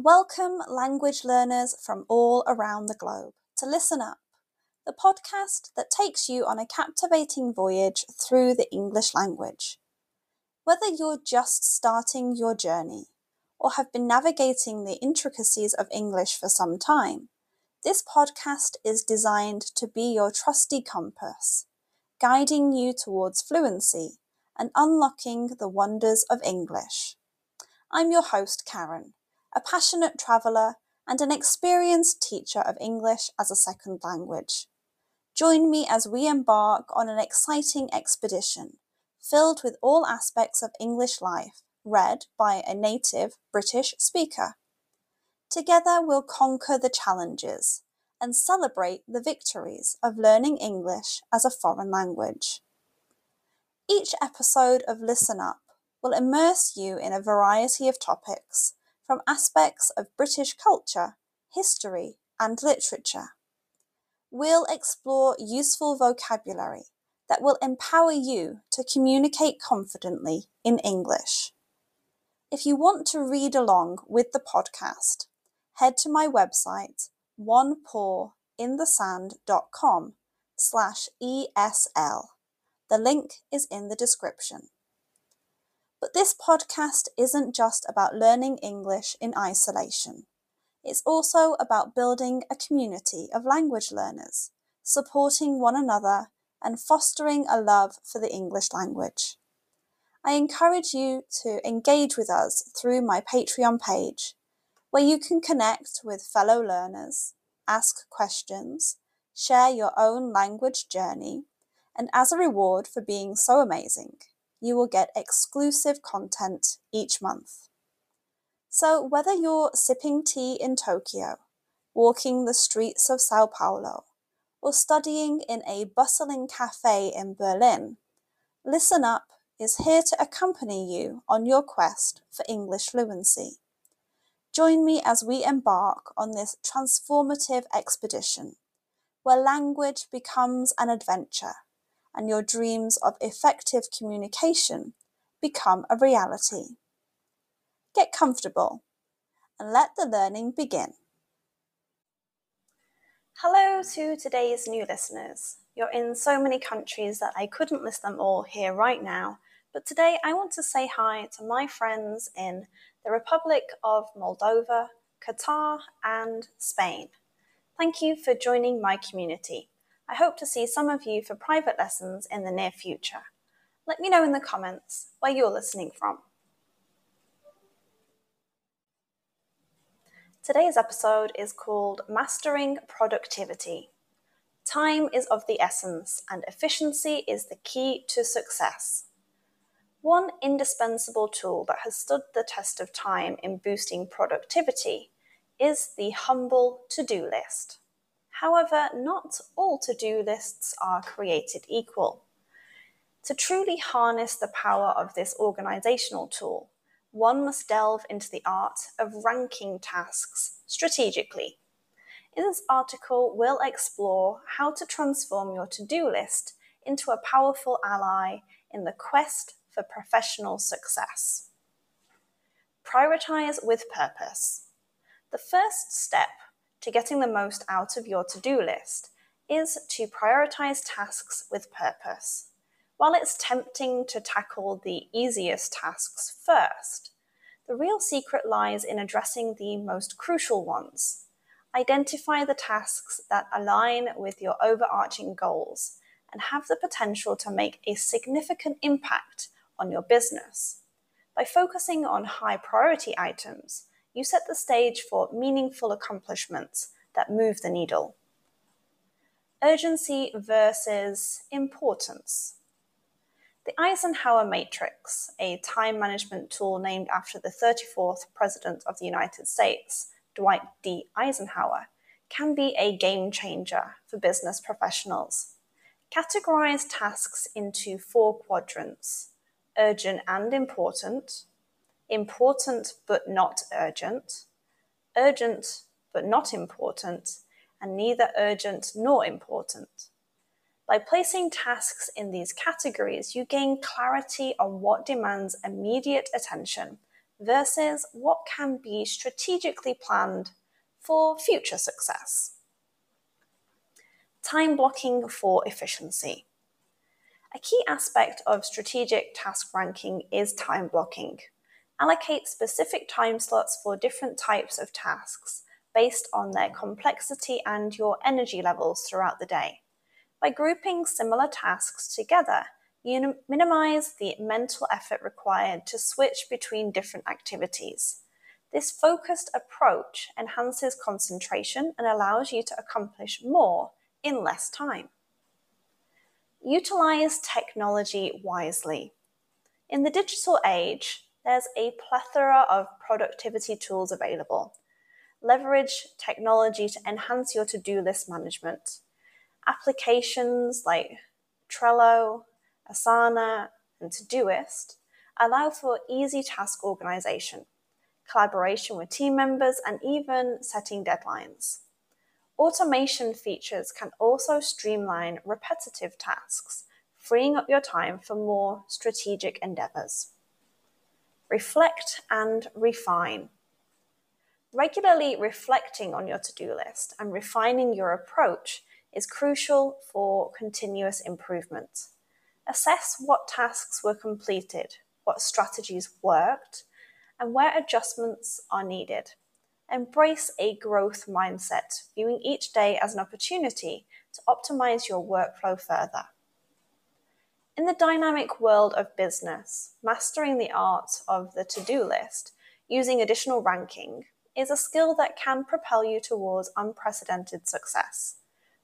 Welcome, language learners from all around the globe, to Listen Up, the podcast that takes you on a captivating voyage through the English language. Whether you're just starting your journey or have been navigating the intricacies of English for some time, this podcast is designed to be your trusty compass, guiding you towards fluency and unlocking the wonders of English. I'm your host, Karen, a passionate traveller and an experienced teacher of English as a second language. Join me as we embark on an exciting expedition filled with all aspects of English life, read by a native British speaker. Together we'll conquer the challenges and celebrate the victories of learning English as a foreign language. Each episode of Listen Up will immerse you in a variety of topics, from aspects of British culture, history, and literature. We'll explore useful vocabulary that will empower you to communicate confidently in English. If you want to read along with the podcast, head to my website, onepawinthesand.com slash ESL. The link is in the description. But this podcast isn't just about learning English in isolation. It's also about building a community of language learners, supporting one another, and fostering a love for the English language. I encourage you to engage with us through my Patreon page, where you can connect with fellow learners, ask questions, share your own language journey, and as a reward for being so amazing, you will get exclusive content each month. So, whether you're sipping tea in Tokyo, walking the streets of Sao Paulo, or studying in a bustling cafe in Berlin, Listen Up is here to accompany you on your quest for English fluency. Join me as we embark on this transformative expedition, where language becomes an adventure and your dreams of effective communication become a reality. Get comfortable and let the learning begin. Hello to today's new listeners. You're in so many countries that I couldn't list them all here right now, but today I want to say hi to my friends in the Republic of Moldova, Qatar, and Spain. Thank you for joining my community. I hope to see some of you for private lessons in the near future. Let me know in the comments where you're listening from. Today's episode is called Mastering Productivity. Time is of the essence, and efficiency is the key to success. One indispensable tool that has stood the test of time in boosting productivity is the humble to do list. However, not all to do lists are created equal. To truly harness the power of this organizational tool, one must delve into the art of ranking tasks strategically. In this article, we'll explore how to transform your to do list into a powerful ally in the quest for professional success. Prioritize with purpose. The first step to getting the most out of your to do list is to prioritize tasks with purpose. While it's tempting to tackle the easiest tasks first, the real secret lies in addressing the most crucial ones. Identify the tasks that align with your overarching goals and have the potential to make a significant impact on your business. By focusing on high priority items, you set the stage for meaningful accomplishments that move the needle. Urgency versus importance. The Eisenhower Matrix, a time management tool named after the 34th President of the United States, Dwight D. Eisenhower, can be a game changer for business professionals. Categorize tasks into four quadrants urgent and important, important but not urgent, urgent but not important, and neither urgent nor important. By placing tasks in these categories, you gain clarity on what demands immediate attention versus what can be strategically planned for future success. Time blocking for efficiency. A key aspect of strategic task ranking is time blocking. Allocate specific time slots for different types of tasks based on their complexity and your energy levels throughout the day. By grouping similar tasks together, you minimize the mental effort required to switch between different activities. This focused approach enhances concentration and allows you to accomplish more in less time. Utilize technology wisely. In the digital age, there's a plethora of productivity tools available. Leverage technology to enhance your to do list management. Applications like Trello, Asana, and Todoist allow for easy task organization, collaboration with team members, and even setting deadlines. Automation features can also streamline repetitive tasks, freeing up your time for more strategic endeavors. Reflect and refine. Regularly reflecting on your to do list and refining your approach is crucial for continuous improvement. Assess what tasks were completed, what strategies worked, and where adjustments are needed. Embrace a growth mindset, viewing each day as an opportunity to optimize your workflow further. In the dynamic world of business, mastering the art of the to do list using additional ranking is a skill that can propel you towards unprecedented success.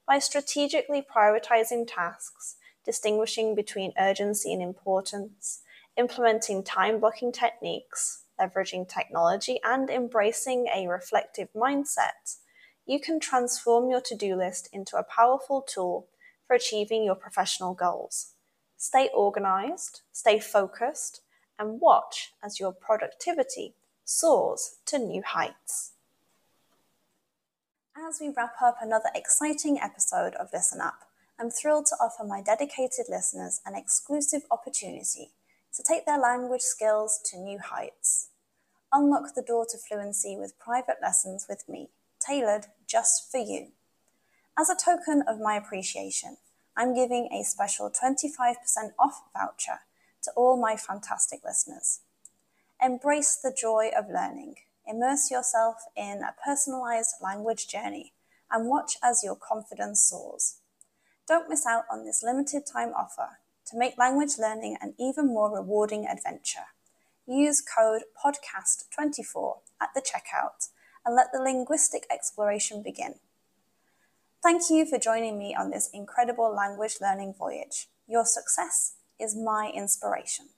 By strategically prioritizing tasks, distinguishing between urgency and importance, implementing time blocking techniques, leveraging technology, and embracing a reflective mindset, you can transform your to do list into a powerful tool for achieving your professional goals. Stay organized, stay focused, and watch as your productivity soars to new heights. As we wrap up another exciting episode of Listen Up, I'm thrilled to offer my dedicated listeners an exclusive opportunity to take their language skills to new heights. Unlock the door to fluency with private lessons with me, tailored just for you. As a token of my appreciation, I'm giving a special 25% off voucher to all my fantastic listeners. Embrace the joy of learning. Immerse yourself in a personalized language journey and watch as your confidence soars. Don't miss out on this limited time offer to make language learning an even more rewarding adventure. Use code PODCAST24 at the checkout and let the linguistic exploration begin. Thank you for joining me on this incredible language learning voyage. Your success is my inspiration.